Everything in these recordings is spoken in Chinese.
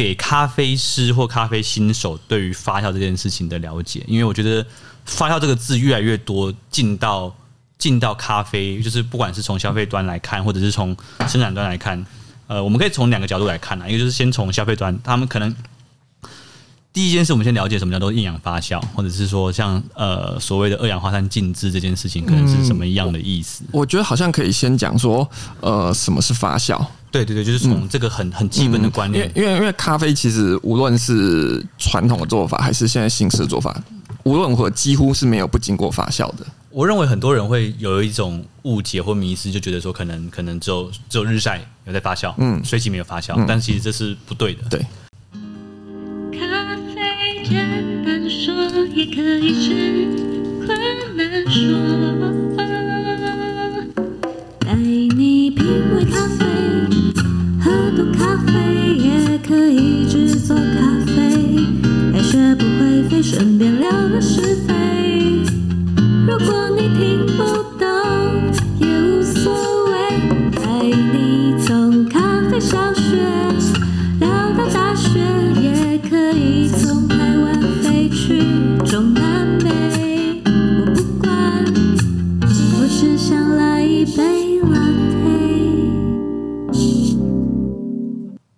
给咖啡师或咖啡新手对于发酵这件事情的了解，因为我觉得发酵这个字越来越多进到进到咖啡，就是不管是从消费端来看，或者是从生产端来看，呃，我们可以从两个角度来看啊，一个就是先从消费端，他们可能。第一件事，我们先了解什么叫做厌氧发酵，或者是说像呃所谓的二氧化碳静置这件事情，可能是什么样的意思？我觉得好像可以先讲说，呃，什么是发酵？对对对，就是从这个很、嗯、很基本的观念。因为因为咖啡其实无论是传统的做法，还是现在新式的做法，无论如何几乎是没有不经过发酵的。我认为很多人会有一种误解或迷思，就觉得说可能可能只有只有日晒有在发酵，嗯，水洗没有发酵，嗯、但其实这是不对的。对。也可以是困难说，带你品味咖啡，一直做咖啡，爱学不会飞，顺便聊了是非。如果你听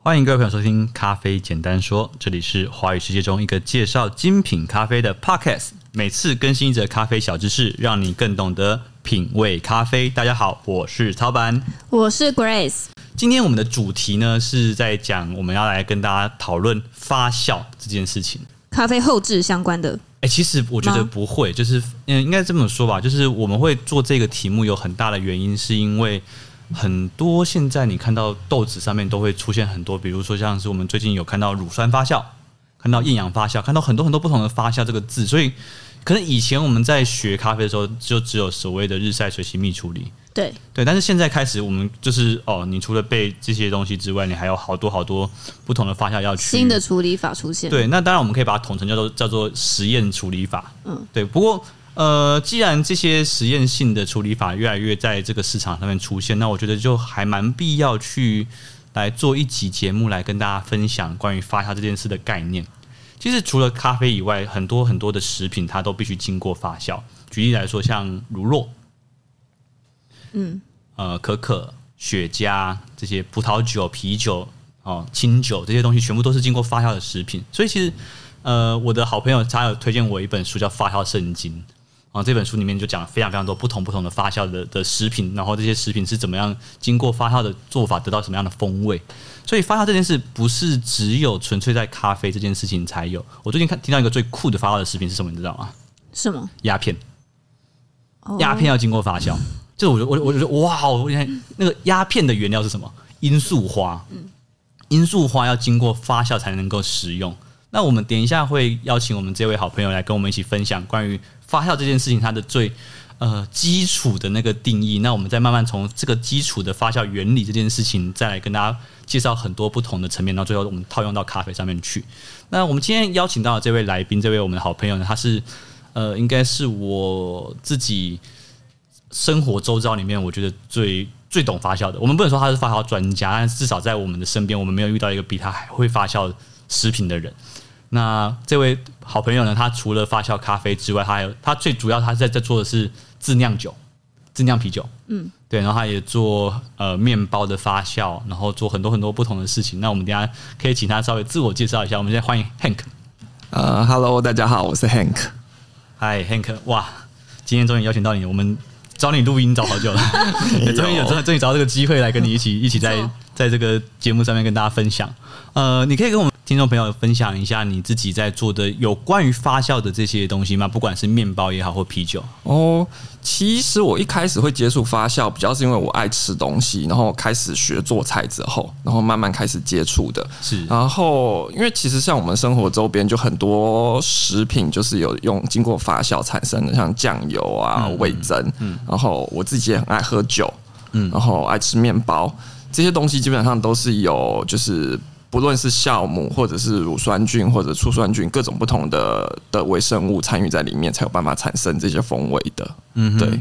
欢迎各位朋友收听《咖啡简单说》，这里是华语世界中一个介绍精品咖啡的 Podcast，每次更新一则咖啡小知识，让你更懂得品味咖啡。大家好，我是曹板，我是 Grace。今天我们的主题呢，是在讲我们要来跟大家讨论发酵这件事情，咖啡后置相关的。哎、欸，其实我觉得不会，就是嗯，应该这么说吧，就是我们会做这个题目有很大的原因，是因为很多现在你看到豆子上面都会出现很多，比如说像是我们最近有看到乳酸发酵，看到厌氧发酵，看到很多很多不同的发酵这个字，所以可能以前我们在学咖啡的时候，就只有所谓的日晒、水洗、蜜处理。对对，但是现在开始，我们就是哦，你除了背这些东西之外，你还有好多好多不同的发酵要去新的处理法出现。对，那当然我们可以把它统称叫做叫做实验处理法。嗯，对。不过呃，既然这些实验性的处理法越来越在这个市场上面出现，那我觉得就还蛮必要去来做一集节目来跟大家分享关于发酵这件事的概念。其实除了咖啡以外，很多很多的食品它都必须经过发酵。举例来说，像乳酪。嗯，呃，可可、雪茄这些葡萄酒、啤酒哦、清酒这些东西，全部都是经过发酵的食品。所以其实，呃，我的好朋友他有推荐我一本书，叫《发酵圣经》啊。这本书里面就讲了非常非常多不同不同的发酵的的食品，然后这些食品是怎么样经过发酵的做法，得到什么样的风味。所以发酵这件事不是只有纯粹在咖啡这件事情才有。我最近看听到一个最酷的发酵的食品是什么，你知道吗？什么？鸦片。鸦片要经过发酵。就我我我觉得哇，我看那个鸦片的原料是什么？罂粟花。嗯，罂粟花要经过发酵才能够食用。那我们等一下会邀请我们这位好朋友来跟我们一起分享关于发酵这件事情它的最呃基础的那个定义。那我们再慢慢从这个基础的发酵原理这件事情，再来跟大家介绍很多不同的层面。到最后我们套用到咖啡上面去。那我们今天邀请到的这位来宾，这位我们的好朋友呢，他是呃，应该是我自己。生活周遭里面，我觉得最最懂发酵的，我们不能说他是发酵专家，但至少在我们的身边，我们没有遇到一个比他还会发酵食品的人。那这位好朋友呢，他除了发酵咖啡之外，他还有他最主要他在在做的是自酿酒、自酿啤酒。嗯，对，然后他也做呃面包的发酵，然后做很多很多不同的事情。那我们等下可以请他稍微自我介绍一下。我们现在欢迎 Hank。呃，Hello，大家好，我是 Hank。Hi，Hank。哇，今天终于邀请到你，我们。找你录音找好久了，终于有终于终于找到这个机会来跟你一起一起在在这个节目上面跟大家分享。呃，你可以跟我们。听众朋友，分享一下你自己在做的有关于发酵的这些东西吗？不管是面包也好，或啤酒哦。其实我一开始会接触发酵，比较是因为我爱吃东西，然后开始学做菜之后，然后慢慢开始接触的。是，然后因为其实像我们生活周边就很多食品，就是有用经过发酵产生的，像酱油啊、味噌。嗯。然后我自己也很爱喝酒，嗯，然后爱吃面包，这些东西基本上都是有就是。不论是酵母，或者是乳酸菌，或者醋酸菌，各种不同的的微生物参与在里面，才有办法产生这些风味的。嗯，对，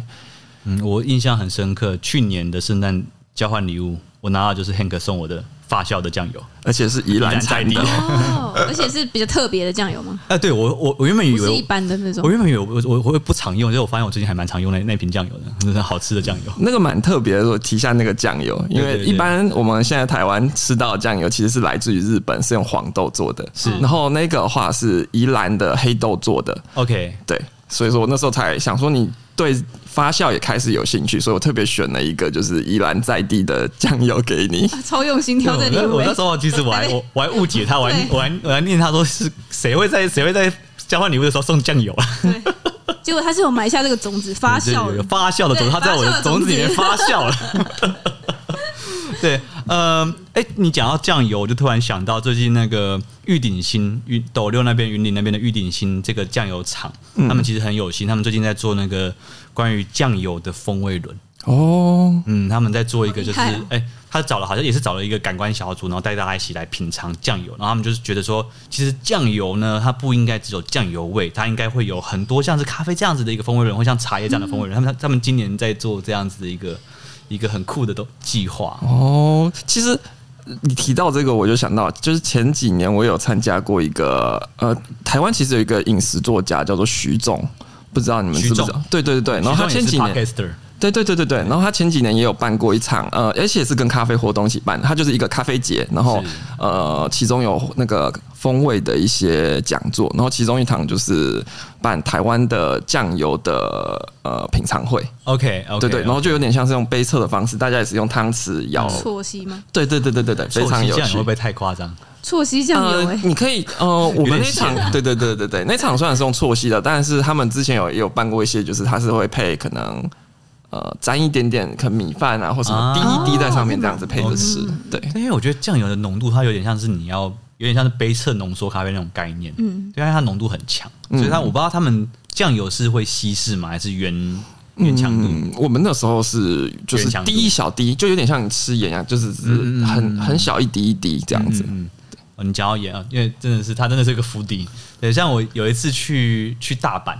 嗯，我印象很深刻，去年的圣诞交换礼物，我拿到就是 Hank 送我的发酵的酱油，而且是宜兰产的。哦，而且是比较特别的酱油吗？哎、呃，对我我我原本以为是一般的那种，我原本以为我我我会不常用，结果我发现我最近还蛮常用那那瓶酱油的，真是好吃的酱油。那个蛮特别的，我提一下那个酱油，因为一般我们现在台湾吃到的酱油其实是来自于日本，是用黄豆做的，是。然后那个的话是宜兰的黑豆做的。OK，对，所以说我那时候才想说你。对发酵也开始有兴趣，所以我特别选了一个就是宜兰在地的酱油给你，啊、超用心挑的礼物。我那时候其实我还我 我还误解他，我还我还我还念他说是谁会在谁会在交换礼物的时候送酱油啊？对，结果他是有埋下这个种子发酵，有发酵的种子，他在我的种子里面发酵了。对，呃，哎，你讲到酱油，我就突然想到最近那个玉鼎新云斗六那边云林那边的玉鼎新这个酱油厂，嗯、他们其实很有心，他们最近在做那个关于酱油的风味轮。哦，嗯，他们在做一个就是，哎、欸，他找了好像也是找了一个感官小组，然后带大家一起来品尝酱油，然后他们就是觉得说，其实酱油呢，它不应该只有酱油味，它应该会有很多像是咖啡这样子的一个风味轮，或像茶叶这样的风味轮。嗯、他们他们今年在做这样子的一个。一个很酷的都计划哦。其实你提到这个，我就想到，就是前几年我有参加过一个呃，台湾其实有一个饮食作家叫做徐总，不知道你们知不知道？对对对对，然后他前几年。对对对对对，然后他前几年也有办过一场，呃，而且是跟咖啡活动一起办，他就是一个咖啡节，然后呃，其中有那个风味的一些讲座，然后其中一场就是办台湾的酱油的呃品尝会。OK，, okay 对对，然后就有点像是用杯测的方式，大家也是用汤匙舀啜吸吗？对对对对对对，非常有趣。会不会太夸张？错吸酱油、欸，你可以呃，我们那场对对对对对，那场虽然是用错吸的，但是他们之前有也有办过一些，就是他是会配可能。呃，沾一点点可能米饭啊，或什么滴一滴在上面这样子配着吃，啊、对。因为我觉得酱油的浓度它有点像是你要有点像是杯测浓缩咖啡那种概念，嗯，对因为它浓度很强，所以它我不知道他们酱油是会稀释吗，还是原原强度、嗯？我们那时候是就是滴一小滴，就有点像你吃盐一样，就是很很小一滴一滴这样子。嗯，哦，你讲到盐啊，因为真的是它真的是一个福迪。对，像我有一次去去大阪。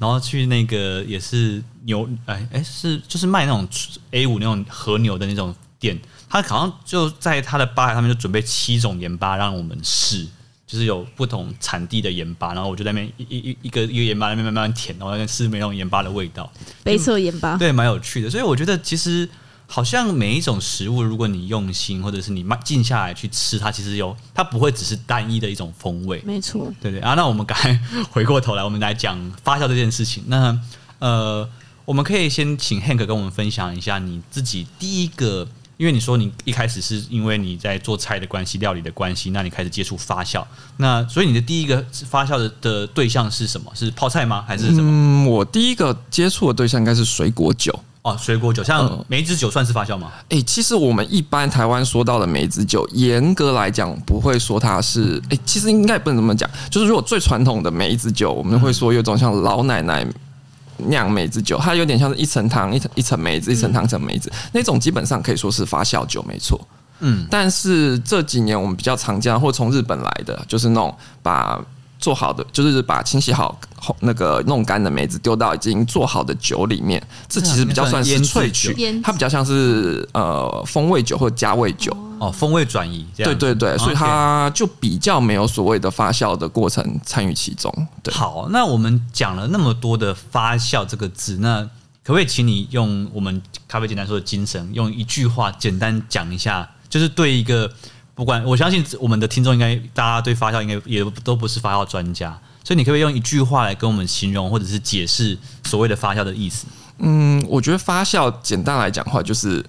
然后去那个也是牛哎哎是就是卖那种 A 五那种和牛的那种店，他好像就在他的吧台上面就准备七种盐巴让我们试，就是有不同产地的盐巴，然后我就在那边一一一一个一个盐巴那边慢慢舔，然后在试每种盐巴的味道，杯测盐巴，对，蛮有趣的，所以我觉得其实。好像每一种食物，如果你用心，或者是你慢静下来去吃，它其实有，它不会只是单一的一种风味。没错，对对啊。那我们该 回过头来，我们来讲发酵这件事情。那呃，我们可以先请 Hank 跟我们分享一下你自己第一个，因为你说你一开始是因为你在做菜的关系、料理的关系，那你开始接触发酵。那所以你的第一个发酵的的对象是什么？是泡菜吗？还是什么？嗯，我第一个接触的对象应该是水果酒。哦，水果酒像梅子酒算是发酵吗？哎、欸，其实我们一般台湾说到的梅子酒，严格来讲不会说它是。哎、欸，其实应该不能这么讲。就是如果最传统的梅子酒，我们会说有种像老奶奶酿梅子酒，它有点像是一层糖一层一层梅子，一层糖一层梅子那种，基本上可以说是发酵酒，没错。嗯，但是这几年我们比较常见，或从日本来的，就是那种把。做好的就是把清洗好那个弄干的梅子丢到已经做好的酒里面，这其实比较算是萃取，它比较像是呃风味酒或加味酒哦，风味转移。对对对，所以它就比较没有所谓的发酵的过程参与其中。对，好，那我们讲了那么多的发酵这个字，那可不可以请你用我们咖啡简单说的精神，用一句话简单讲一下，就是对一个。不管我相信我们的听众应该大家对发酵应该也都不是发酵专家，所以你可不可以用一句话来跟我们形容或者是解释所谓的发酵的意思？嗯，我觉得发酵简单来讲的话就是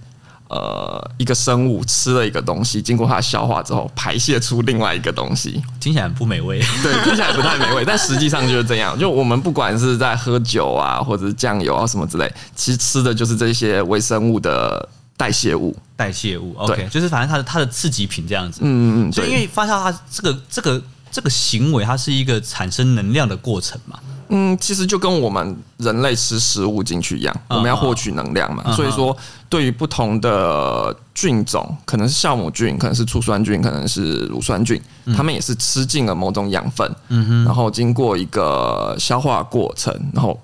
呃一个生物吃了一个东西，经过它消化之后排泄出另外一个东西，听起来很不美味。对，听起来不太美味，但实际上就是这样。就我们不管是在喝酒啊，或者是酱油啊什么之类，其实吃的就是这些微生物的。代谢物，代谢物，OK，就是反正它的它的刺激品这样子，嗯嗯嗯，所以因为发酵它这个这个这个行为，它是一个产生能量的过程嘛，嗯，其实就跟我们人类吃食物进去一样，我们要获取能量嘛，嗯、所以说对于不同的菌种，可能是酵母菌，可能是醋酸菌，可能是乳酸菌，嗯、他们也是吃进了某种养分，嗯哼，然后经过一个消化过程，然后。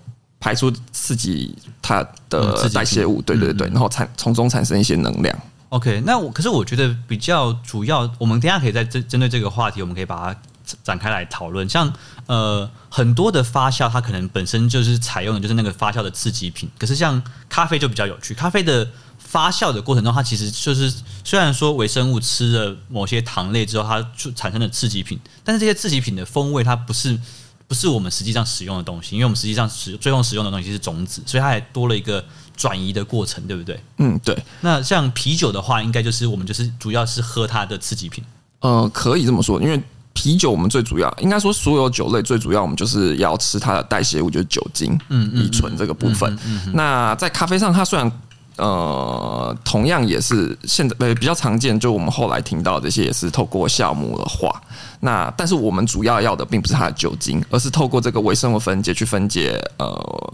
排出刺激它的代谢物，对对对，然后产从中产生一些能量。OK，那我可是我觉得比较主要，我们等下可以再针针对这个话题，我们可以把它展开来讨论。像呃很多的发酵，它可能本身就是采用的就是那个发酵的刺激品，可是像咖啡就比较有趣，咖啡的发酵的过程中，它其实就是虽然说微生物吃了某些糖类之后，它就产生了刺激品，但是这些刺激品的风味它不是不是我们实际上使用的东西，因为我们实际上使最终使用的东西是种子，所以它还多了一个。转移的过程，对不对？嗯，对。那像啤酒的话，应该就是我们就是主要是喝它的刺激品。呃，可以这么说，因为啤酒我们最主要应该说所有酒类最主要我们就是要吃它的代谢物，就是酒精、嗯，乙醇这个部分。那在咖啡上，它虽然呃同样也是现在呃比较常见，就我们后来听到这些也是透过酵母的话，那但是我们主要要的并不是它的酒精，而是透过这个微生物分解去分解呃。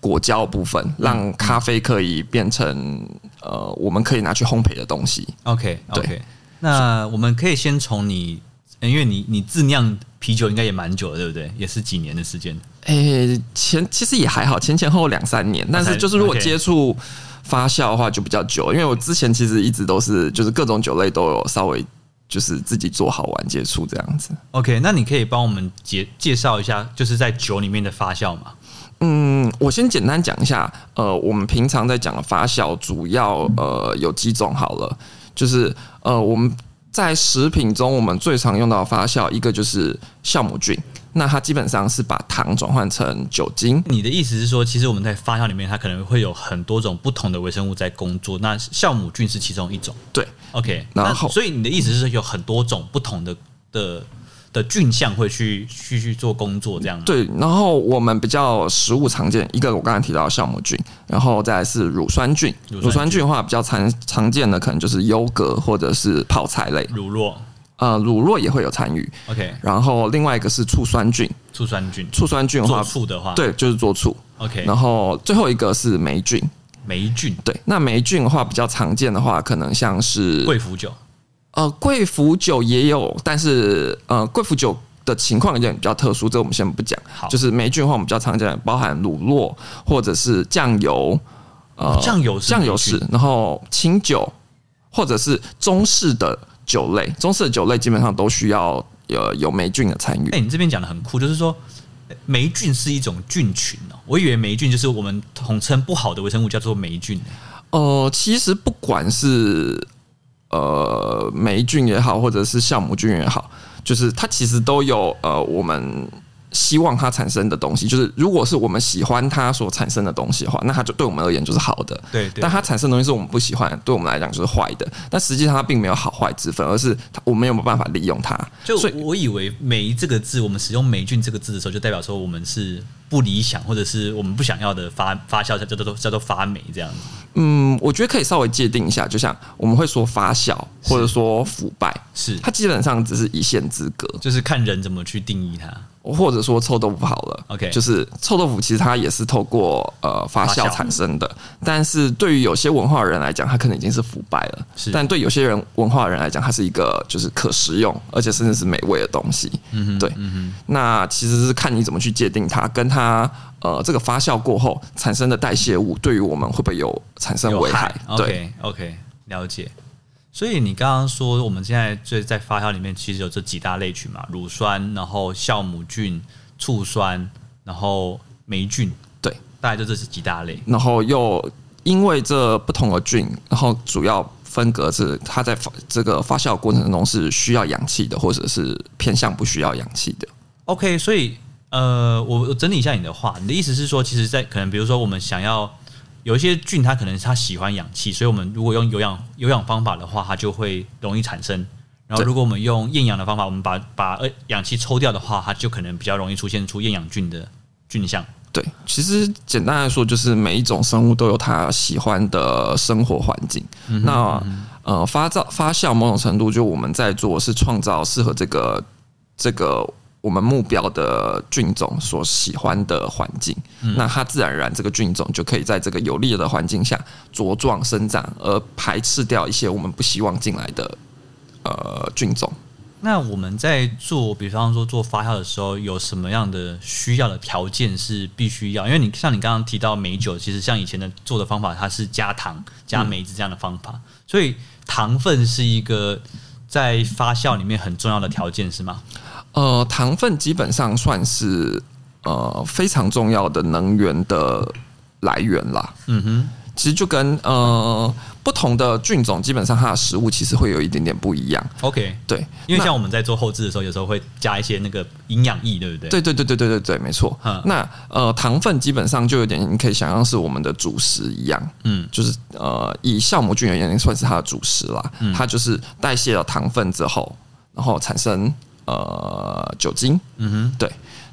果胶部分，让咖啡可以变成、嗯、呃，我们可以拿去烘焙的东西。OK，OK. 那我们可以先从你，因为你你自酿啤酒应该也蛮久了，对不对？也是几年的时间。诶、欸，前其实也还好，前前后后两三年。但是就是如果接触发酵的话，就比较久。因为我之前其实一直都是就是各种酒类都有稍微就是自己做好玩接触这样子。OK，那你可以帮我们介介绍一下，就是在酒里面的发酵吗？嗯，我先简单讲一下，呃，我们平常在讲的发酵主要呃有几种好了，就是呃我们在食品中我们最常用到的发酵，一个就是酵母菌，那它基本上是把糖转换成酒精。你的意思是说，其实我们在发酵里面，它可能会有很多种不同的微生物在工作，那酵母菌是其中一种。对，OK，然后所以你的意思是有很多种不同的的。的菌相会去去去做工作，这样对。然后我们比较食物常见一个，我刚才提到的酵母菌，然后再来是乳酸菌。乳酸菌的话，比较常常见的可能就是优格或者是泡菜类。乳酪，呃，乳酪也会有参与。OK。然后另外一个是醋酸菌。醋酸菌，醋酸菌的话，做醋的话，对，就是做醋。OK。然后最后一个是霉菌。霉菌，对。那霉菌的话，比较常见的话，可能像是贵腐酒。呃，贵腐酒也有，但是呃，贵腐酒的情况有点比较特殊，这个我们先不讲。好，就是霉菌的话，我们比较常见，包含乳酪或者是酱油，呃，酱油酱油是，然后清酒或者是中式的酒类，中式的酒类基本上都需要有有霉菌的参与。哎，你这边讲的很酷，就是说霉菌是一种菌群哦，我以为霉菌就是我们统称不好的微生物叫做霉菌。呃，其实不管是。呃，霉菌也好，或者是酵母菌也好，就是它其实都有呃，我们希望它产生的东西。就是如果是我们喜欢它所产生的东西的话，那它就对我们而言就是好的。对。但它产生的东西是我们不喜欢，对我们来讲就是坏的。但实际上它并没有好坏之分，而是我们有没有办法利用它。就所以我以为“霉”这个字，我们使用“霉菌”这个字的时候，就代表说我们是不理想，或者是我们不想要的发发酵，叫做叫做发霉这样子。嗯，我觉得可以稍微界定一下，就像我们会说发酵，或者说腐败，是。它基本上只是一线之隔，就是看人怎么去定义它。或者说臭豆腐好了，OK，就是臭豆腐其实它也是透过呃发酵产生的，但是对于有些文化人来讲，它可能已经是腐败了，是，但对有些人文化人来讲，它是一个就是可食用，而且甚至是美味的东西。嗯哼，对，嗯哼，那其实是看你怎么去界定它，跟它呃这个发酵过后产生的代谢物，对于我们会不会有产生危害？对，OK，OK，了解。所以你刚刚说，我们现在最在发酵里面，其实有这几大类群嘛，乳酸，然后酵母菌、醋酸，然后霉菌，对，大概就这是几大类。然后又因为这不同的菌，然后主要分隔是它在发这个发酵过程中是需要氧气的，或者是偏向不需要氧气的。OK，所以呃，我我整理一下你的话，你的意思是说，其实，在可能比如说我们想要。有一些菌，它可能它喜欢氧气，所以我们如果用有氧有氧方法的话，它就会容易产生。然后，如果我们用厌氧的方法，我们把把氧气抽掉的话，它就可能比较容易出现出厌氧菌的菌相。对，其实简单来说，就是每一种生物都有它喜欢的生活环境。嗯、那呃，发酵发酵某种程度，就我们在做是创造适合这个这个。我们目标的菌种所喜欢的环境，嗯，那它自然而然这个菌种就可以在这个有利的环境下茁壮生长，而排斥掉一些我们不希望进来的呃菌种。那我们在做，比方说做发酵的时候，有什么样的需要的条件是必须要？因为你像你刚刚提到美酒，其实像以前的做的方法，它是加糖、加梅子这样的方法，嗯、所以糖分是一个在发酵里面很重要的条件，是吗？呃，糖分基本上算是呃非常重要的能源的来源啦。嗯哼。其实就跟呃不同的菌种，基本上它的食物其实会有一点点不一样。OK，对，因为像我们在做后置的时候，有时候会加一些那个营养液，对不对？对对对对对对对，没错。嗯、那呃糖分基本上就有点，你可以想象是我们的主食一样。嗯，就是呃以酵母菌而言，算是它的主食啦。嗯，它就是代谢了糖分之后，然后产生呃酒精。嗯哼，对。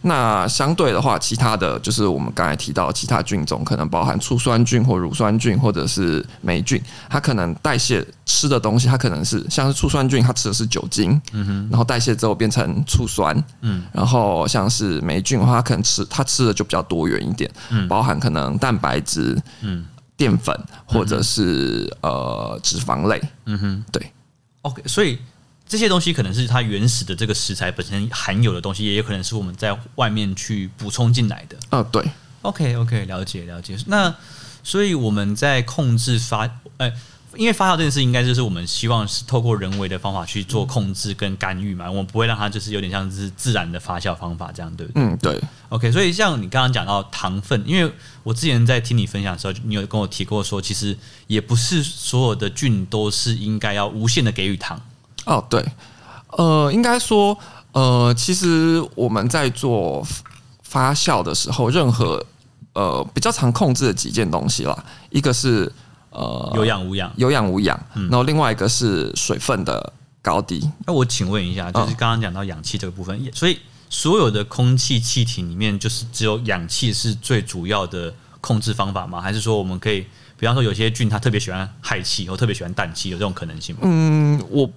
那相对的话，其他的就是我们刚才提到其他菌种，可能包含醋酸菌或乳酸菌，或者是霉菌，它可能代谢吃的东西，它可能是像是醋酸菌，它吃的是酒精，嗯哼，然后代谢之后变成醋酸，嗯，然后像是霉菌的话，它可能吃它吃的就比较多元一点，嗯，包含可能蛋白质，嗯，淀粉或者是呃脂肪类，嗯哼，对，OK，所以。这些东西可能是它原始的这个食材本身含有的东西，也有可能是我们在外面去补充进来的。嗯，对。OK OK，了解了解。那所以我们在控制发，呃，因为发酵这件事应该就是我们希望是透过人为的方法去做控制跟干预嘛，我们不会让它就是有点像是自然的发酵方法这样，对不对？嗯，对。OK，所以像你刚刚讲到糖分，因为我之前在听你分享的时候，你有跟我提过说，其实也不是所有的菌都是应该要无限的给予糖。哦，对，呃，应该说，呃，其实我们在做发酵的时候，任何呃比较常控制的几件东西啦，一个是呃有氧无氧，有氧无氧，然后另外一个是水分的高低。那我请问一下，就是刚刚讲到氧气这个部分，嗯、所以所有的空气气体里面，就是只有氧气是最主要的控制方法吗？还是说我们可以，比方说有些菌它特别喜欢氦气，或特别喜欢氮气，有这种可能性吗？嗯，我。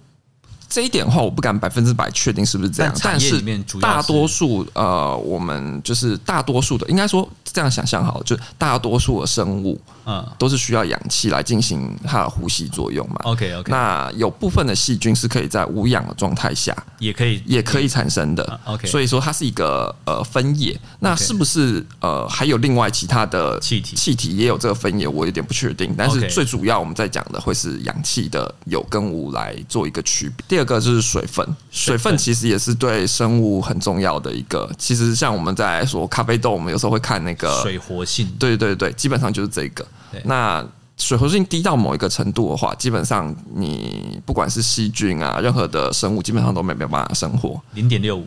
这一点的话，我不敢百分之百确定是不是这样，但是大多数呃，我们就是大多数的，应该说这样想象好了，就大多数的生物。嗯，都是需要氧气来进行它的呼吸作用嘛。OK OK。那有部分的细菌是可以在无氧的状态下也可以也可以产生的。OK。所以说它是一个呃分野。那是不是呃还有另外其他的气体气体也有这个分野？我有点不确定。但是最主要我们在讲的会是氧气的有跟无来做一个区别。第二个就是水分，水分其实也是对生物很重要的一个。其实像我们在说咖啡豆，我们有时候会看那个水活性。对对对，基本上就是这个。那水活性低到某一个程度的话，基本上你不管是细菌啊，任何的生物基本上都没没有办法生活。零点六五，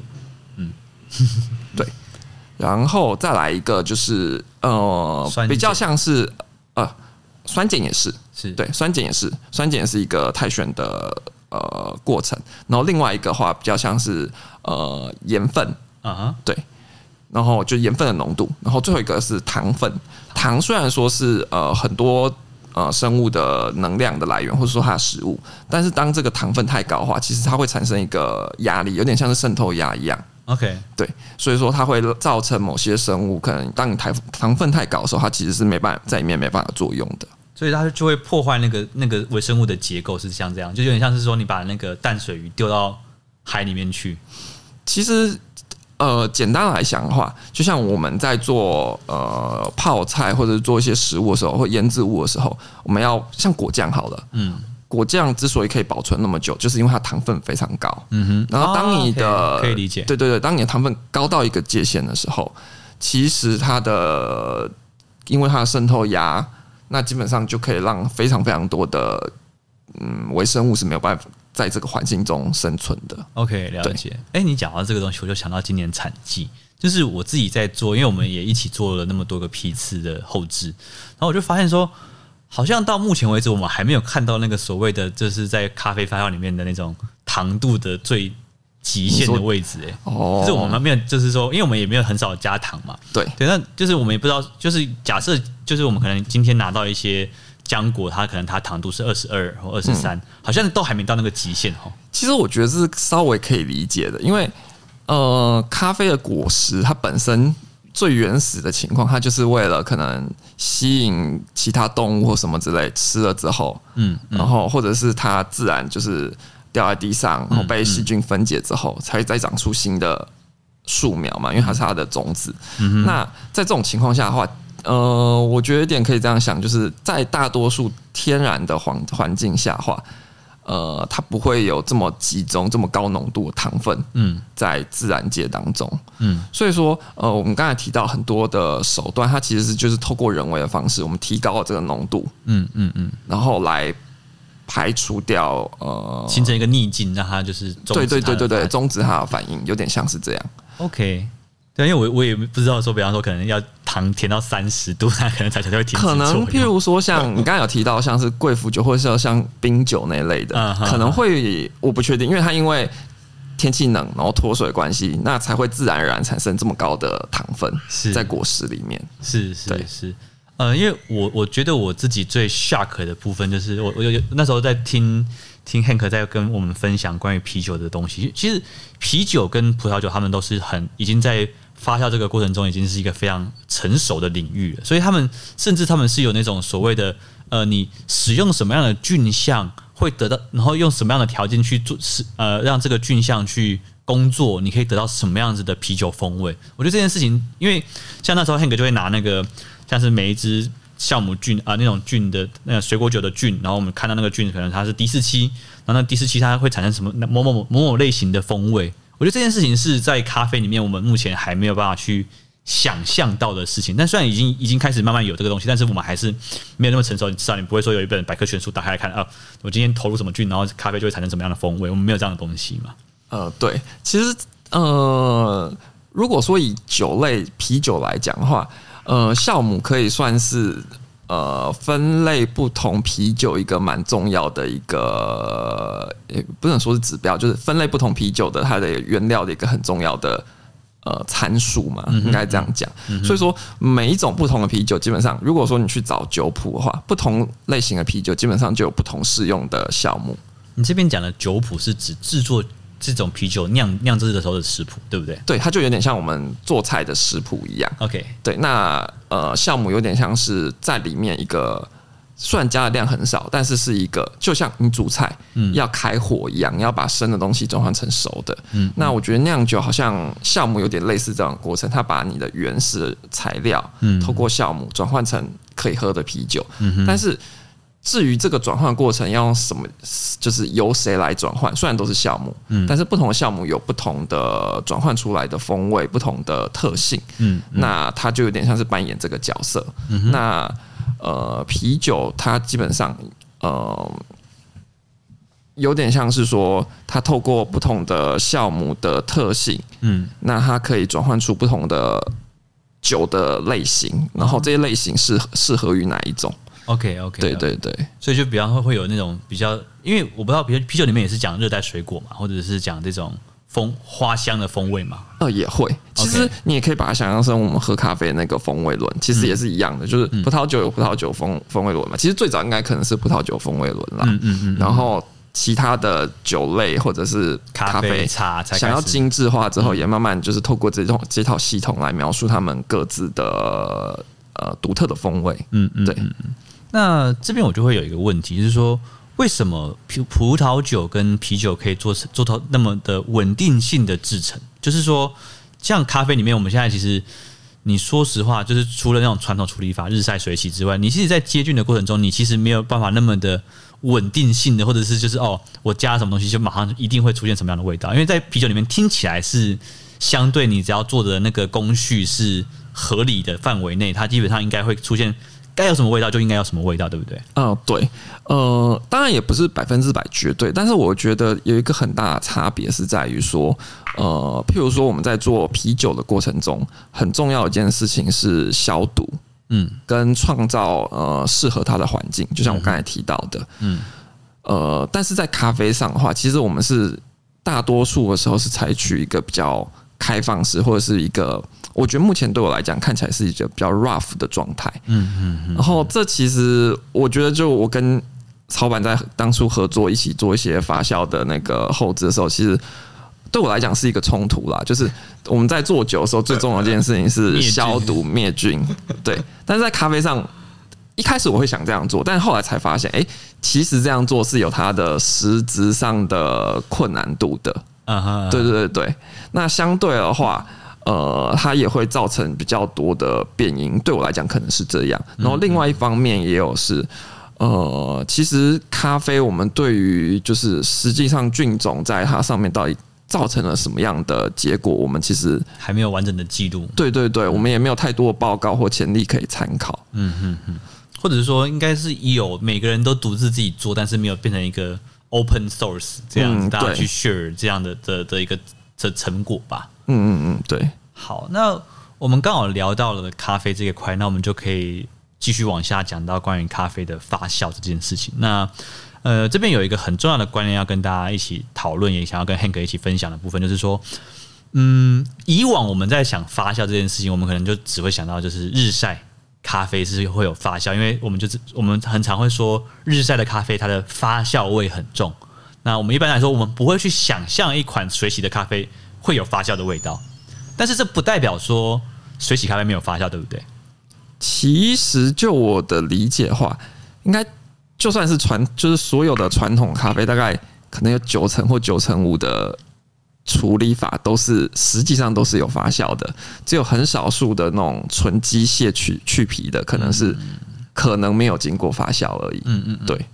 嗯，对。然后再来一个就是呃，碱比较像是呃，酸碱也是，是对，酸碱也是，酸碱也是一个太旋的呃过程。然后另外一个话比较像是呃盐分啊哈，对。然后就盐分的浓度，然后最后一个是糖分。糖虽然说是呃很多呃生物的能量的来源，或者说它的食物，但是当这个糖分太高的话，其实它会产生一个压力，有点像是渗透压一样。OK，对，所以说它会造成某些生物可能当你糖糖分太高的时候，它其实是没办法在里面没办法作用的。所以它就会破坏那个那个微生物的结构，是像这样，就有点像是说你把那个淡水鱼丢到海里面去，其实。呃，简单来讲的话，就像我们在做呃泡菜或者是做一些食物的时候，或腌制物的时候，我们要像果酱好了，嗯，果酱之所以可以保存那么久，就是因为它糖分非常高，嗯哼。然后当你的、哦 okay, 可以理解，对对对，当你的糖分高到一个界限的时候，其实它的因为它的渗透压，那基本上就可以让非常非常多的嗯微生物是没有办法。在这个环境中生存的，OK，了解。哎、欸，你讲到这个东西，我就想到今年产季，就是我自己在做，因为我们也一起做了那么多个批次的后置，然后我就发现说，好像到目前为止，我们还没有看到那个所谓的，就是在咖啡发酵里面的那种糖度的最极限的位置。哎，哦，就是我们没有，就是说，因为我们也没有很少加糖嘛，对，对，那就是我们也不知道，就是假设，就是我们可能今天拿到一些。浆果它可能它糖度是二十二或二十三，好像都还没到那个极限哈。其实我觉得是稍微可以理解的，因为呃，咖啡的果实它本身最原始的情况，它就是为了可能吸引其他动物或什么之类吃了之后，嗯，然后或者是它自然就是掉在地上，然后被细菌分解之后，才会再长出新的树苗嘛，因为它是它的种子。那在这种情况下的话，呃，我觉得有点可以这样想，就是在大多数天然的环环境下话。呃，它不会有这么集中、这么高浓度的糖分，嗯，在自然界当中，嗯，所以说，呃，我们刚才提到很多的手段，它其实是就是透过人为的方式，我们提高了这个浓度，嗯嗯嗯，然后来排除掉，呃，形成一个逆境，让它就是对对对对对，终止它的反应，有点像是这样，OK。对，因为我我也不知道说，比方说可能要糖甜到三十度，它可能才才会停。可能譬如说，像 你刚才有提到，像是贵腐酒或者是像冰酒那一类的，嗯、可能会我不确定，因为它因为天气冷，然后脱水的关系，那才会自然而然产生这么高的糖分是在果实里面。是是是，是，呃，因为我我觉得我自己最 shock 的部分就是我我有那时候在听。听 Hank 在跟我们分享关于啤酒的东西。其实啤酒跟葡萄酒，他们都是很已经在发酵这个过程中，已经是一个非常成熟的领域了。所以他们甚至他们是有那种所谓的呃，你使用什么样的菌相会得到，然后用什么样的条件去做是呃，让这个菌相去工作，你可以得到什么样子的啤酒风味。我觉得这件事情，因为像那时候 Hank 就会拿那个像是每一只。酵母菌啊，那种菌的那个水果酒的菌，然后我们看到那个菌可能它是 D 四七，然后那 D 四七它会产生什么某某某某某类型的风味？我觉得这件事情是在咖啡里面我们目前还没有办法去想象到的事情。但虽然已经已经开始慢慢有这个东西，但是我们还是没有那么成熟。至少你不会说有一本百科全书打开来看啊，我今天投入什么菌，然后咖啡就会产生什么样的风味？我们没有这样的东西嘛？呃，对，其实呃，如果说以酒类啤酒来讲的话。呃，酵母可以算是呃分类不同啤酒一个蛮重要的一个，也不能说是指标，就是分类不同啤酒的它的原料的一个很重要的呃参数嘛，应该这样讲。嗯。所以说，每一种不同的啤酒，基本上如果说你去找酒谱的话，不同类型的啤酒基本上就有不同适用的酵母。你这边讲的酒谱是指制作。这种啤酒酿酿制的时候的食谱，对不对？对，它就有点像我们做菜的食谱一样。OK，对，那呃，酵母有点像是在里面一个，虽然加的量很少，但是是一个，就像你煮菜，嗯，要开火一样，你要把生的东西转换成熟的。嗯，那我觉得酿酒好像酵母有点类似这样的过程，它把你的原始材料，嗯，透过酵母转换成可以喝的啤酒。但是。至于这个转换过程要用什么，就是由谁来转换？虽然都是酵母，嗯，但是不同的酵母有不同的转换出来的风味，不同的特性，嗯，那它就有点像是扮演这个角色。嗯，那呃，啤酒它基本上呃，有点像是说，它透过不同的酵母的特性，嗯，那它可以转换出不同的酒的类型，然后这些类型适适合于哪一种？OK OK，对对对，所以就比方说会有那种比较，因为我不知道，比如啤酒里面也是讲热带水果嘛，或者是讲这种风花香的风味嘛。呃，也会。其实你也可以把它想象成我们喝咖啡那个风味轮，其实也是一样的，就是葡萄酒有葡萄酒风风味轮嘛。其实最早应该可能是葡萄酒风味轮啦。嗯嗯嗯。然后其他的酒类或者是咖啡茶，想要精致化之后，也慢慢就是透过这种这套系统来描述他们各自的呃独特的风味。嗯嗯，对。那这边我就会有一个问题，就是说，为什么葡葡萄酒跟啤酒可以做成做到那么的稳定性的制成？就是说，像咖啡里面，我们现在其实，你说实话，就是除了那种传统处理法日晒水洗之外，你其实，在接菌的过程中，你其实没有办法那么的稳定性的，或者是就是哦，我加什么东西就马上一定会出现什么样的味道？因为在啤酒里面听起来是相对，你只要做的那个工序是合理的范围内，它基本上应该会出现。该有什么味道就应该有什么味道，对不对？嗯，对，呃，当然也不是百分之百绝对，但是我觉得有一个很大的差别是在于说，呃，譬如说我们在做啤酒的过程中，很重要一件事情是消毒，嗯，跟创造呃适合它的环境，就像我刚才提到的，嗯，呃，但是在咖啡上的话，其实我们是大多数的时候是采取一个比较开放式或者是一个。我觉得目前对我来讲看起来是一个比较 rough 的状态，嗯嗯，然后这其实我觉得，就我跟曹板在当初合作一起做一些发酵的那个后置的时候，其实对我来讲是一个冲突啦。就是我们在做酒的时候，最重要的一件事情是消毒灭菌，对。但是在咖啡上，一开始我会想这样做，但是后来才发现，哎、欸，其实这样做是有它的实质上的困难度的。嗯哼，对对对对。那相对的话，呃，它也会造成比较多的变音。对我来讲，可能是这样。然后另外一方面也有是，呃，其实咖啡我们对于就是实际上菌种在它上面到底造成了什么样的结果，我们其实还没有完整的记录。对对对，我们也没有太多的报告或潜力可以参考。嗯嗯嗯。或者是说，应该是有每个人都独自自己做，但是没有变成一个 open source 这样子，大家去 share 这样的的的一个的成果吧。嗯嗯嗯，对。好，那我们刚好聊到了咖啡这一块，那我们就可以继续往下讲到关于咖啡的发酵这件事情。那呃，这边有一个很重要的观念要跟大家一起讨论，也想要跟 Hank 一起分享的部分，就是说，嗯，以往我们在想发酵这件事情，我们可能就只会想到就是日晒。咖啡是会有发酵，因为我们就是我们很常会说日晒的咖啡，它的发酵味很重。那我们一般来说，我们不会去想象一款水洗的咖啡会有发酵的味道。但是这不代表说水洗咖啡没有发酵，对不对？其实就我的理解的话，应该就算是传，就是所有的传统咖啡，大概可能有九成或九成五的。处理法都是实际上都是有发酵的，只有很少数的那种纯机械去去皮的，可能是可能没有经过发酵而已。嗯嗯，对。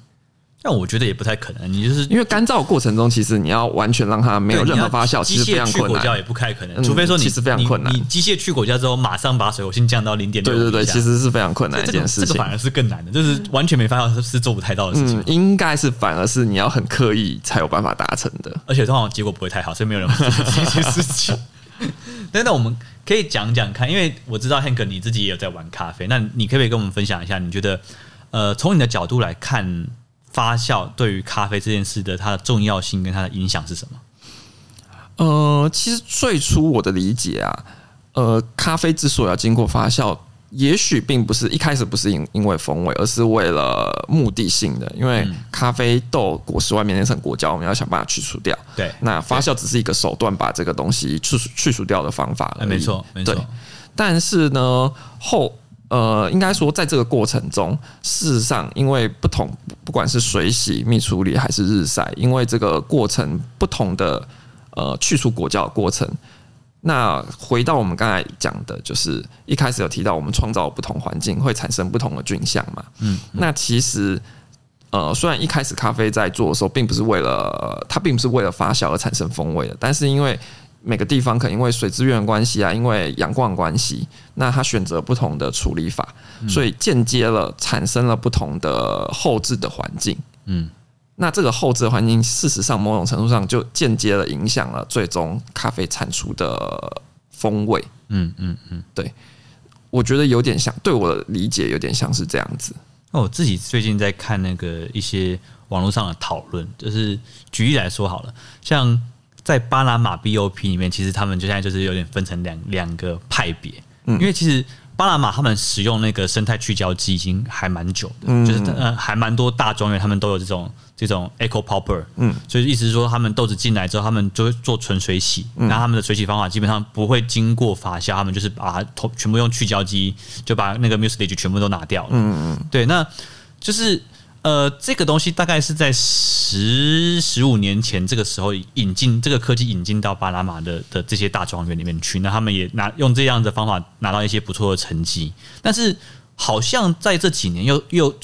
但我觉得也不太可能，你就是因为干燥过程中，其实你要完全让它没有任何发酵，其实非常困难。机械去果胶也不太可能，除非说你其实非常困难。你机械去果胶之后，马上把水活性降到零点六。对对对，其实是非常困难的一件事情。这个反而是更难的，就是完全没发酵是做不太到的事情。应该是反而是你要很刻意才有办法达成的，而且通常结果不会太好，所以没有人会做这件事情。那那，我们可以讲讲看，因为我知道 Hank 你自己也有在玩咖啡，那你可不可以跟我们分享一下？你觉得呃，从你的角度来看？发酵对于咖啡这件事的它的重要性跟它的影响是什么？呃，其实最初我的理解啊，呃，咖啡之所以要经过发酵，也许并不是一开始不是因因为风味，而是为了目的性的。因为咖啡豆果实外面那层果胶，我们要想办法去除掉。对，那发酵只是一个手段，把这个东西去除去除掉的方法而已。没错，没错。但是呢，后。呃，应该说，在这个过程中，事实上，因为不同，不管是水洗、密处理还是日晒，因为这个过程不同的，呃，去除果胶的过程。那回到我们刚才讲的，就是一开始有提到，我们创造不同环境会产生不同的菌相嘛。嗯。那其实，呃，虽然一开始咖啡在做的时候，并不是为了它，并不是为了发酵而产生风味的，但是因为每个地方可能因为水资源的关系啊，因为阳光关系，那他选择不同的处理法，所以间接了产生了不同的后置的环境。嗯，那这个后置环境，事实上某种程度上就间接了影响了最终咖啡产出的风味。嗯嗯嗯，对，我觉得有点像，对我的理解有点像是这样子。那我自己最近在看那个一些网络上的讨论，就是举例来说好了，像。在巴拿马 BOP 里面，其实他们就现在就是有点分成两两个派别，因为其实巴拿马他们使用那个生态去胶机已经还蛮久的，就是呃还蛮多大庄园他们都有这种这种 eco popper，嗯，所以意思是说他们豆子进来之后，他们就会做纯水洗，那他们的水洗方法基本上不会经过发酵，他们就是把它全部用去胶机就把那个 mucilage 全部都拿掉了，嗯嗯，对，那就是。呃，这个东西大概是在十十五年前这个时候引进这个科技引进到巴拿马的的这些大庄园里面去，那他们也拿用这样的方法拿到一些不错的成绩。但是好像在这几年又又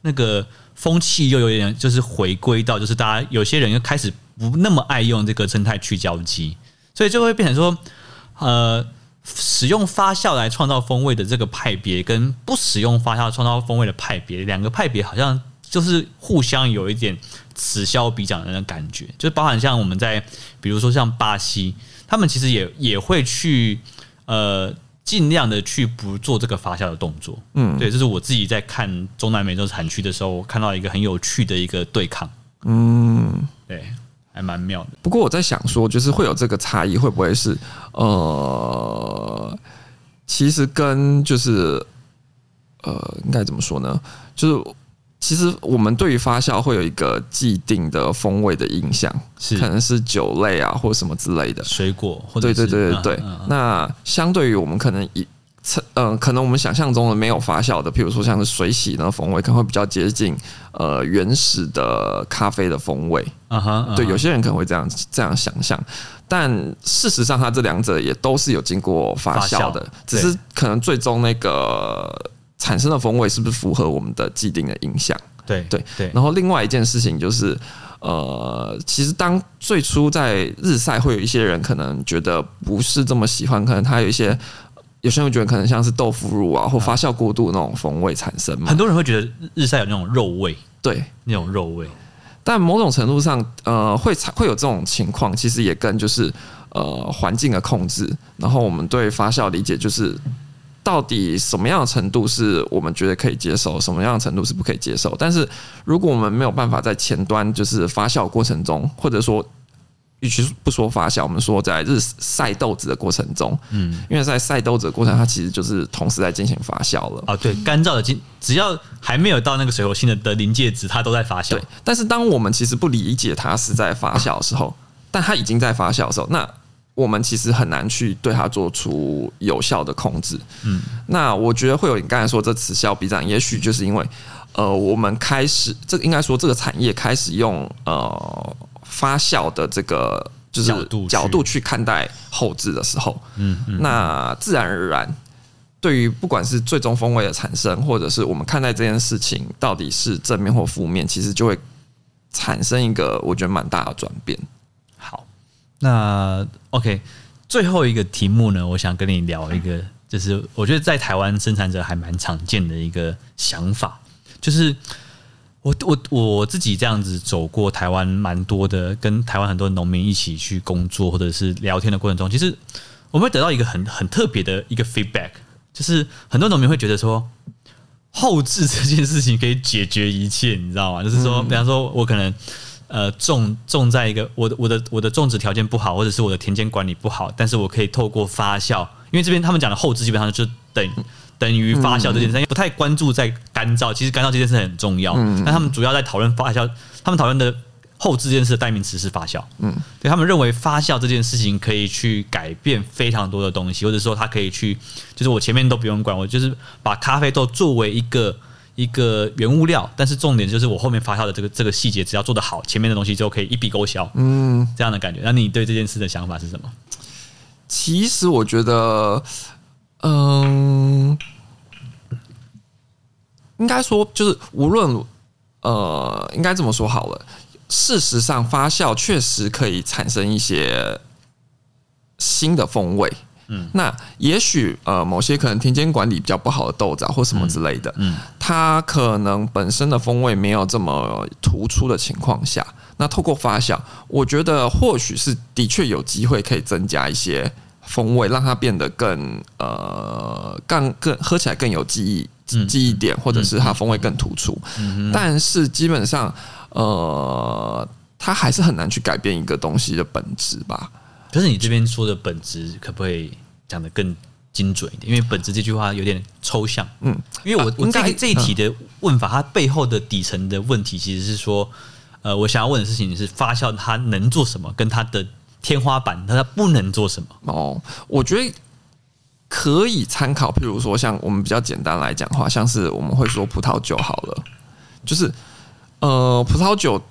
那个风气又有点就是回归到，就是大家有些人又开始不那么爱用这个生态去胶机，所以就会变成说，呃，使用发酵来创造风味的这个派别，跟不使用发酵创造风味的派别，两个派别好像。就是互相有一点此消彼长的那种感觉，就包含像我们在，比如说像巴西，他们其实也也会去呃尽量的去不做这个发酵的动作。嗯，对，这是我自己在看中南美洲产区的时候，我看到一个很有趣的一个对抗。嗯，对，还蛮妙的。不过我在想说，就是会有这个差异，会不会是呃，其实跟就是呃，应该怎么说呢？就是。其实我们对于发酵会有一个既定的风味的印象，是。可能是酒类啊，或者什么之类的。水果，或者对对对对对。那相对于我们可能以呃，可能我们想象中的没有发酵的，譬如说像是水洗那风味，可能会比较接近呃原始的咖啡的风味。啊哈，对，有些人可能会这样这样想象，但事实上，它这两者也都是有经过发酵的，只是可能最终那个产生的风味是不是符合我们的既定的印象？对对对。然后另外一件事情就是，呃，其实当最初在日晒，会有一些人可能觉得不是这么喜欢，可能他有一些。有些人会觉得可能像是豆腐乳啊，或发酵过度那种风味产生嘛。很多人会觉得日晒有那种肉味，对，那种肉味。但某种程度上，呃，会会有这种情况，其实也跟就是呃环境的控制，然后我们对发酵理解，就是到底什么样的程度是我们觉得可以接受，什么样的程度是不可以接受。但是如果我们没有办法在前端就是发酵过程中，或者说。与其不说发酵，我们说在日晒豆子的过程中，嗯，因为在晒豆子的过程，它其实就是同时在进行发酵了啊。对，干燥的进，只要还没有到那个水活性的的临界值，它都在发酵。对，但是当我们其实不理解它是在发酵的时候，但它已经在发酵的时候，那我们其实很难去对它做出有效的控制。嗯，那我觉得会有你刚才说这此消彼长，也许就是因为呃，我们开始这应该说这个产业开始用呃。发酵的这个就是角度去看待后置的时候，嗯，那自然而然，对于不管是最终风味的产生，或者是我们看待这件事情到底是正面或负面，其实就会产生一个我觉得蛮大的转变。好，那 OK，最后一个题目呢，我想跟你聊一个，就是我觉得在台湾生产者还蛮常见的一个想法，就是。我我我自己这样子走过台湾蛮多的，跟台湾很多农民一起去工作或者是聊天的过程中，其实我们会得到一个很很特别的一个 feedback，就是很多农民会觉得说，后置这件事情可以解决一切，你知道吗？就是说，比方说我可能呃种种在一个我的我的我的种植条件不好，或者是我的田间管理不好，但是我可以透过发酵，因为这边他们讲的后置基本上就等。等于发酵这件事，因为不太关注在干燥，其实干燥这件事很重要。但他们主要在讨论发酵，他们讨论的后置这件事的代名词是发酵。嗯，对，他们认为发酵这件事情可以去改变非常多的东西，或者说它可以去，就是我前面都不用管，我就是把咖啡豆作为一个一个原物料，但是重点就是我后面发酵的这个这个细节，只要做得好，前面的东西就可以一笔勾销。嗯，这样的感觉。那你对这件事的想法是什么？其实我觉得。嗯，应该说就是无论呃，应该这么说好了。事实上，发酵确实可以产生一些新的风味。嗯，那也许呃，某些可能田间管理比较不好的豆子或什么之类的，嗯，它可能本身的风味没有这么突出的情况下，那透过发酵，我觉得或许是的确有机会可以增加一些。风味让它变得更呃更更喝起来更有记忆记忆点，或者是它风味更突出。但是基本上呃，它还是很难去改变一个东西的本质吧。可是你这边说的本质，可不可以讲的更精准一点？因为本质这句话有点抽象。嗯，因为我我这这一题的问法，它背后的底层的问题其实是说，呃，我想要问的事情是发酵它能做什么，跟它的。天花板，它不能做什么？哦，我觉得可以参考。譬如说，像我们比较简单来讲的话，像是我们会说葡萄酒好了，就是呃，葡萄酒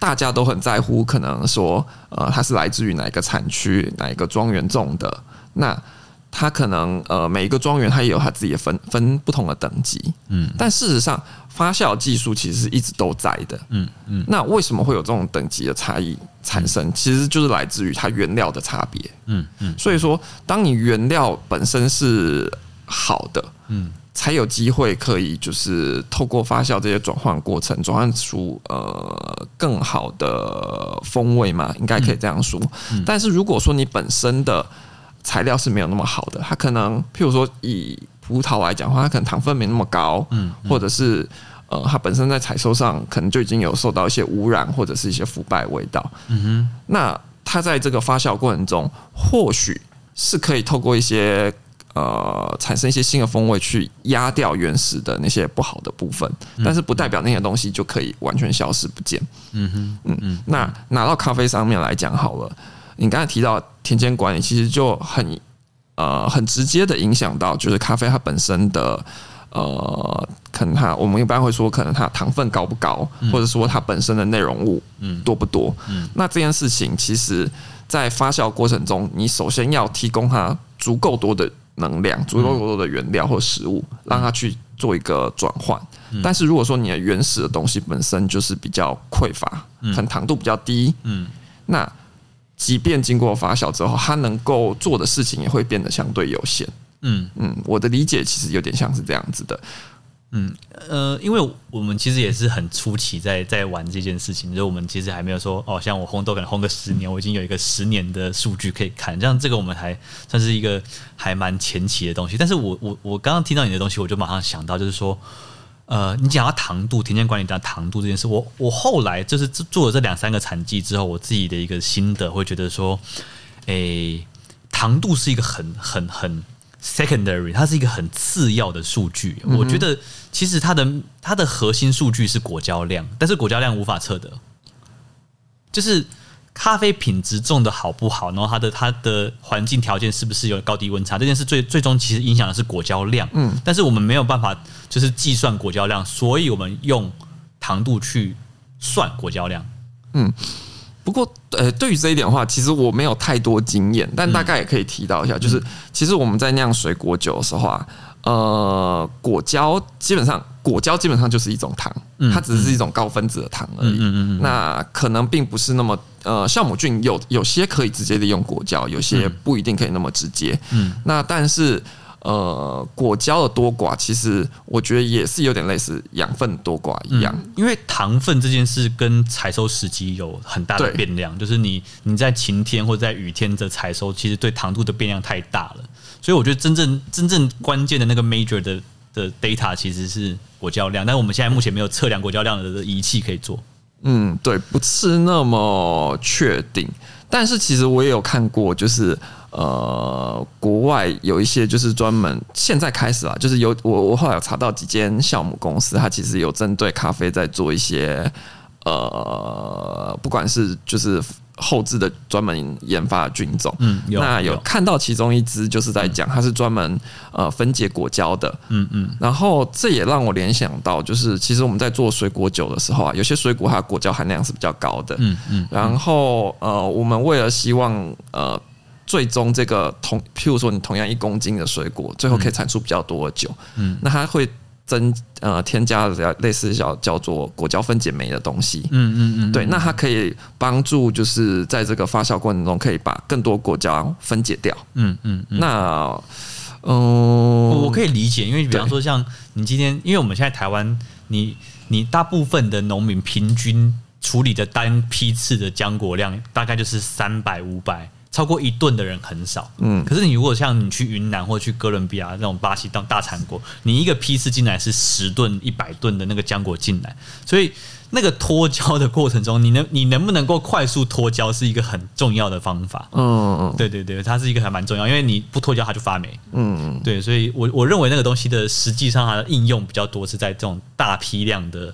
大家都很在乎，可能说呃，它是来自于哪一个产区、哪一个庄园种的。那它可能呃，每一个庄园它也有它自己的分分不同的等级。嗯，但事实上。发酵技术其实是一直都在的，嗯嗯，那为什么会有这种等级的差异产生？其实就是来自于它原料的差别，嗯嗯。所以说，当你原料本身是好的，嗯，才有机会可以就是透过发酵这些转换过程，转换出呃更好的风味嘛，应该可以这样说。但是如果说你本身的材料是没有那么好的，它可能譬如说以葡萄来讲的话，它可能糖分没那么高，嗯，或者是呃，它本身在采收上可能就已经有受到一些污染或者是一些腐败味道，嗯哼。那它在这个发酵过程中，或许是可以透过一些呃，产生一些新的风味去压掉原始的那些不好的部分，但是不代表那些东西就可以完全消失不见，嗯哼，嗯嗯。那拿到咖啡上面来讲好了，你刚才提到田间管理，其实就很。呃很直接的影响到，就是咖啡它本身的呃，可能它我们一般会说，可能它糖分高不高，或者说它本身的内容物嗯多不多。嗯，那这件事情其实，在发酵过程中，你首先要提供它足够多的能量，足够多的原料或食物，让它去做一个转换。但是如果说你的原始的东西本身就是比较匮乏，很糖度比较低，嗯，那即便经过发酵之后，它能够做的事情也会变得相对有限。嗯嗯，我的理解其实有点像是这样子的。嗯呃，因为我们其实也是很初期在在玩这件事情，就是我们其实还没有说哦，像我烘豆可能烘个十年，我已经有一个十年的数据可以看，这样这个我们还算是一个还蛮前期的东西。但是我我我刚刚听到你的东西，我就马上想到就是说。呃，你讲到糖度，田间管理的糖度这件事，我我后来就是做了这两三个产季之后，我自己的一个心得会觉得说，诶、糖度是一个很很很 secondary，它是一个很次要的数据。嗯、我觉得其实它的它的核心数据是果胶量，但是果胶量无法测得，就是。咖啡品质种的好不好，然后它的它的环境条件是不是有高低温差？这件事最最终其实影响的是果胶量。嗯，但是我们没有办法就是计算果胶量，所以我们用糖度去算果胶量。嗯，不过呃，对于这一点的话，其实我没有太多经验，但大概也可以提到一下，嗯、就是其实我们在酿水果酒的时候啊。呃，果胶基本上，果胶基本上就是一种糖，它只是一种高分子的糖而已。嗯嗯嗯。那可能并不是那么呃，酵母菌有有些可以直接利用果胶，有些不一定可以那么直接。嗯。那但是呃，果胶的多寡，其实我觉得也是有点类似养分多寡一样，因为糖分这件事跟采收时机有很大的变量，就是你你在晴天或者在雨天的采收，其实对糖度的变量太大了。所以我觉得真正真正关键的那个 major 的的 data 其实是果胶量，但是我们现在目前没有测量果胶量的仪器可以做。嗯，对，不是那么确定。但是其实我也有看过，就是呃，国外有一些就是专门现在开始啊，就是有我我后来有查到几间酵母公司，它其实有针对咖啡在做一些呃，不管是就是。后置的专门研发的菌种，嗯，有那有看到其中一支就是在讲，它是专门呃分解果胶的，嗯嗯，然后这也让我联想到，就是其实我们在做水果酒的时候啊，有些水果它的果胶含量是比较高的，嗯嗯，然后呃，我们为了希望呃最终这个同，譬如说你同样一公斤的水果，最后可以产出比较多的酒，嗯，那它会。增呃添加了类似叫叫做果胶分解酶的东西，嗯嗯嗯，对，那它可以帮助就是在这个发酵过程中可以把更多果胶分解掉，嗯嗯，那嗯，我可以理解，因为比方说像你今天，因为我们现在台湾，你你大部分的农民平均处理的单批次的浆果量大概就是三百五百。超过一吨的人很少，嗯，可是你如果像你去云南或去哥伦比亚那种巴西当大产国，你一个批次进来是十吨、一百吨的那个浆果进来，所以那个脱胶的过程中，你能你能不能够快速脱胶是一个很重要的方法，嗯嗯，对对对，它是一个还蛮重要，因为你不脱胶它就发霉，嗯，对，所以我我认为那个东西的实际上它的应用比较多是在这种大批量的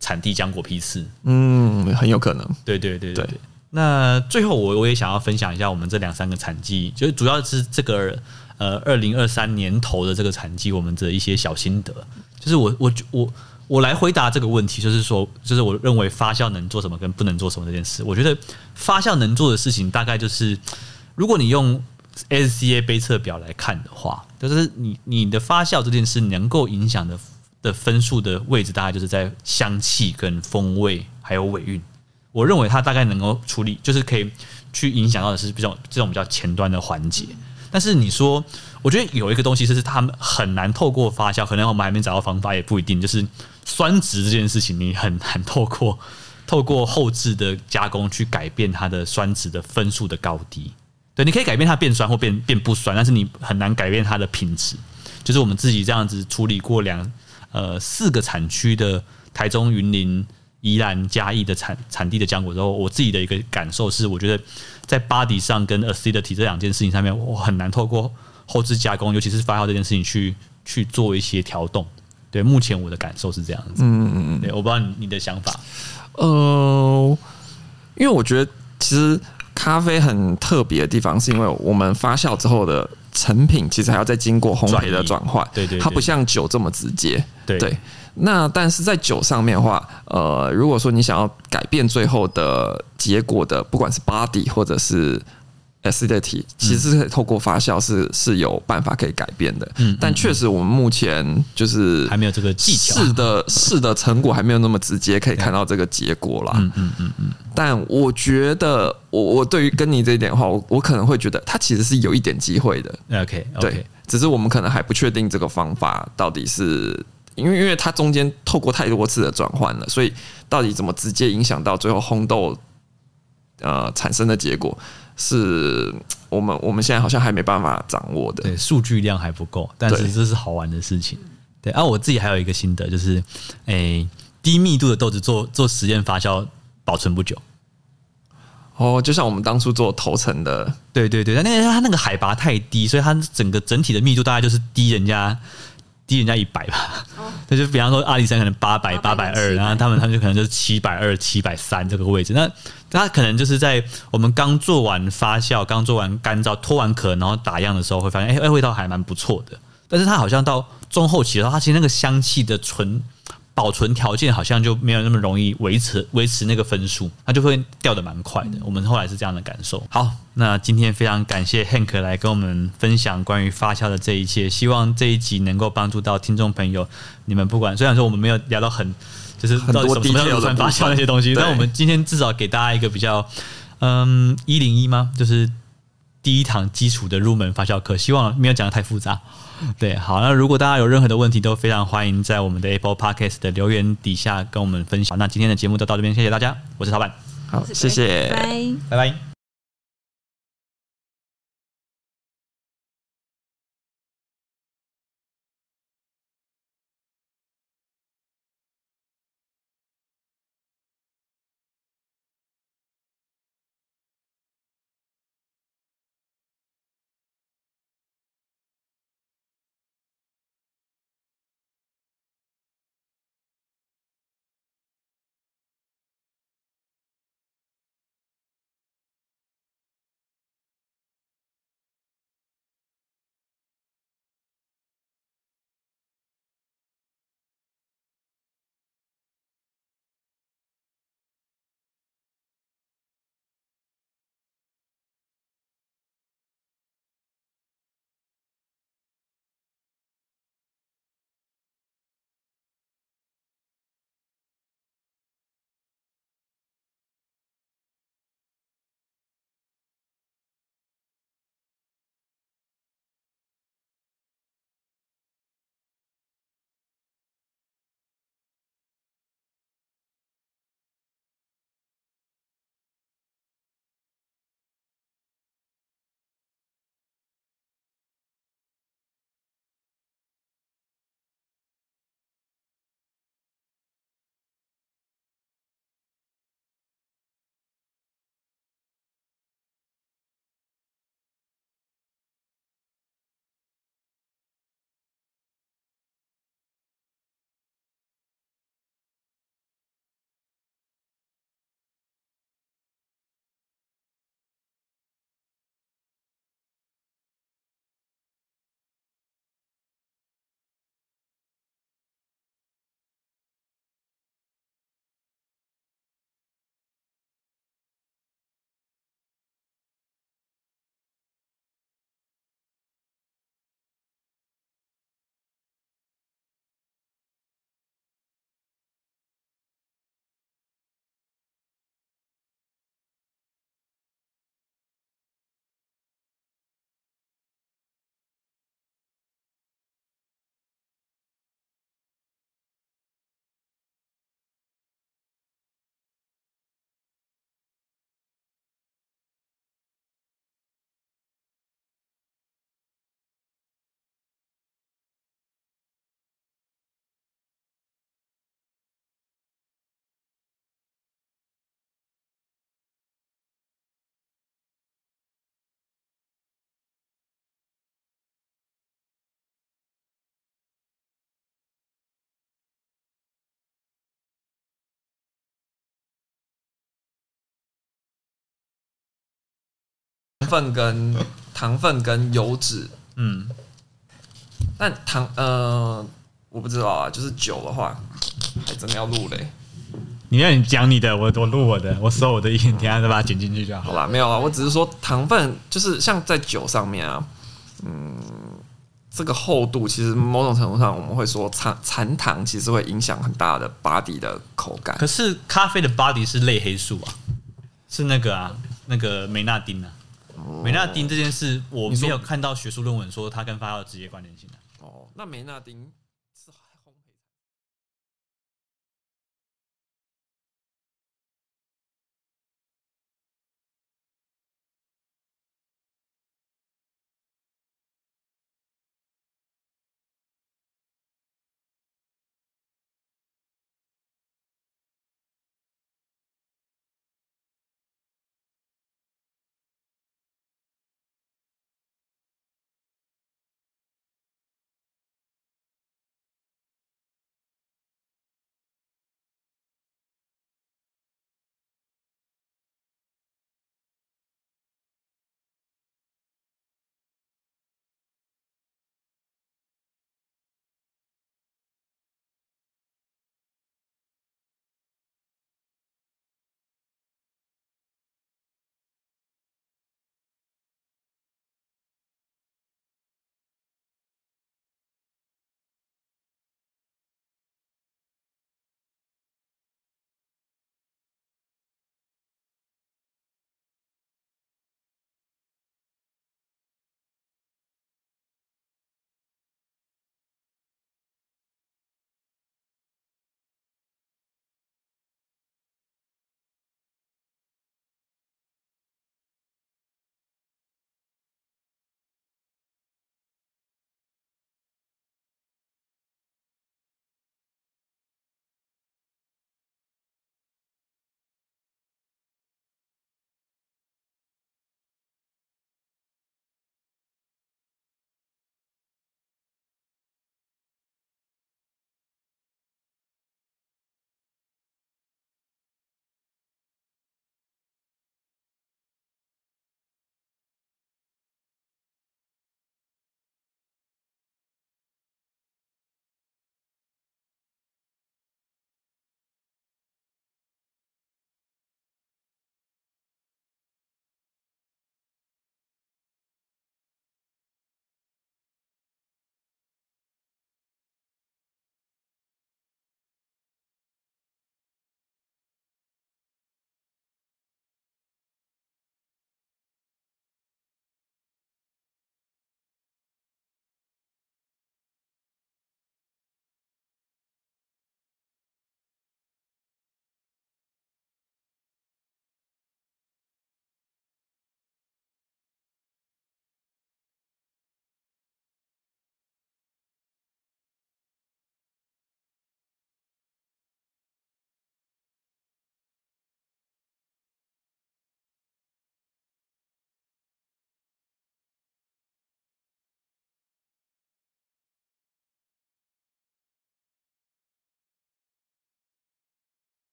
产地浆果批次，嗯，很有可能，对对对对对。那最后我我也想要分享一下我们这两三个产季，就是主要是这个呃二零二三年头的这个产季，我们的一些小心得。就是我我我我来回答这个问题，就是说，就是我认为发酵能做什么跟不能做什么这件事。我觉得发酵能做的事情大概就是，如果你用 SCA 杯测表来看的话，就是你你的发酵这件事能够影响的的分数的位置，大概就是在香气跟风味还有尾韵。我认为它大概能够处理，就是可以去影响到的是比较这种比较前端的环节。但是你说，我觉得有一个东西就是他们很难透过发酵，可能我们还没找到方法，也不一定。就是酸值这件事情，你很难透过透过后置的加工去改变它的酸值的分数的高低。对，你可以改变它变酸或变变不酸，但是你很难改变它的品质。就是我们自己这样子处理过两呃四个产区的台中云林。宜兰嘉义的产产地的浆果之后，我自己的一个感受是，我觉得在 body 上跟 acidity 这两件事情上面，我很难透过后置加工，尤其是发酵这件事情去去做一些调动。对，目前我的感受是这样子。嗯嗯嗯。对，我不知道你你的想法。呃，因为我觉得其实咖啡很特别的地方，是因为我们发酵之后的成品，其实还要再经过烘焙的转换。对，对对，它不像酒这么直接。对，对。那但是在酒上面的话，呃，如果说你想要改变最后的结果的，不管是 body 或者是 acidity，其实是透过发酵是是有办法可以改变的。嗯，但确实我们目前就是还没有这个技巧，试的试的成果还没有那么直接可以看到这个结果啦。嗯嗯嗯嗯。但我觉得，我我对于跟你这一点的话，我我可能会觉得它其实是有一点机会的。OK，对，只是我们可能还不确定这个方法到底是。因为，因为它中间透过太多次的转换了，所以到底怎么直接影响到最后烘豆呃产生的结果，是我们我们现在好像还没办法掌握的。对，数据量还不够，但是这是好玩的事情。对，啊，我自己还有一个心得，就是诶、欸，低密度的豆子做做实验发酵保存不久。哦，就像我们当初做头层的，对对对，但那个它那个海拔太低，所以它整个整体的密度大概就是低人家。低人家一百吧，那就比方说阿里山可能八百八百二，然后他们他们就可能就是七百二七百三这个位置。那他可能就是在我们刚做完发酵、刚做完干燥、脱完壳，然后打样的时候，会发现哎哎味道还蛮不错的。但是它好像到中后期的话，它其实那个香气的纯。保存条件好像就没有那么容易维持维持那个分数，它就会掉的蛮快的。我们后来是这样的感受。好，那今天非常感谢 Hank 来跟我们分享关于发酵的这一切，希望这一集能够帮助到听众朋友。你们不管虽然说我们没有聊到很就是到底什么什么叫乳酸发酵那些东西，但我们今天至少给大家一个比较嗯一零一吗？就是第一堂基础的入门发酵课，希望没有讲的太复杂。对，好，那如果大家有任何的问题，都非常欢迎在我们的 Apple Podcast 的留言底下跟我们分享。那今天的节目就到这边，谢谢大家，我是老板，好，谢谢，拜拜。拜拜。分跟糖分跟油脂，嗯，但糖呃，我不知道啊，就是酒的话，还真的要录嘞。你让你讲你的，我我录我的，我收我的音，等下再把它剪进去就好。好啦，没有啊，我只是说糖分就是像在酒上面啊，嗯，这个厚度其实某种程度上我们会说残残糖其实会影响很大的 body 的口感。可是咖啡的 body 是类黑素啊，是那个啊，那个美纳丁啊，哦、美纳丁这件事我没有看到学术论文说它跟发酵直接关联性的。哦，那美纳丁。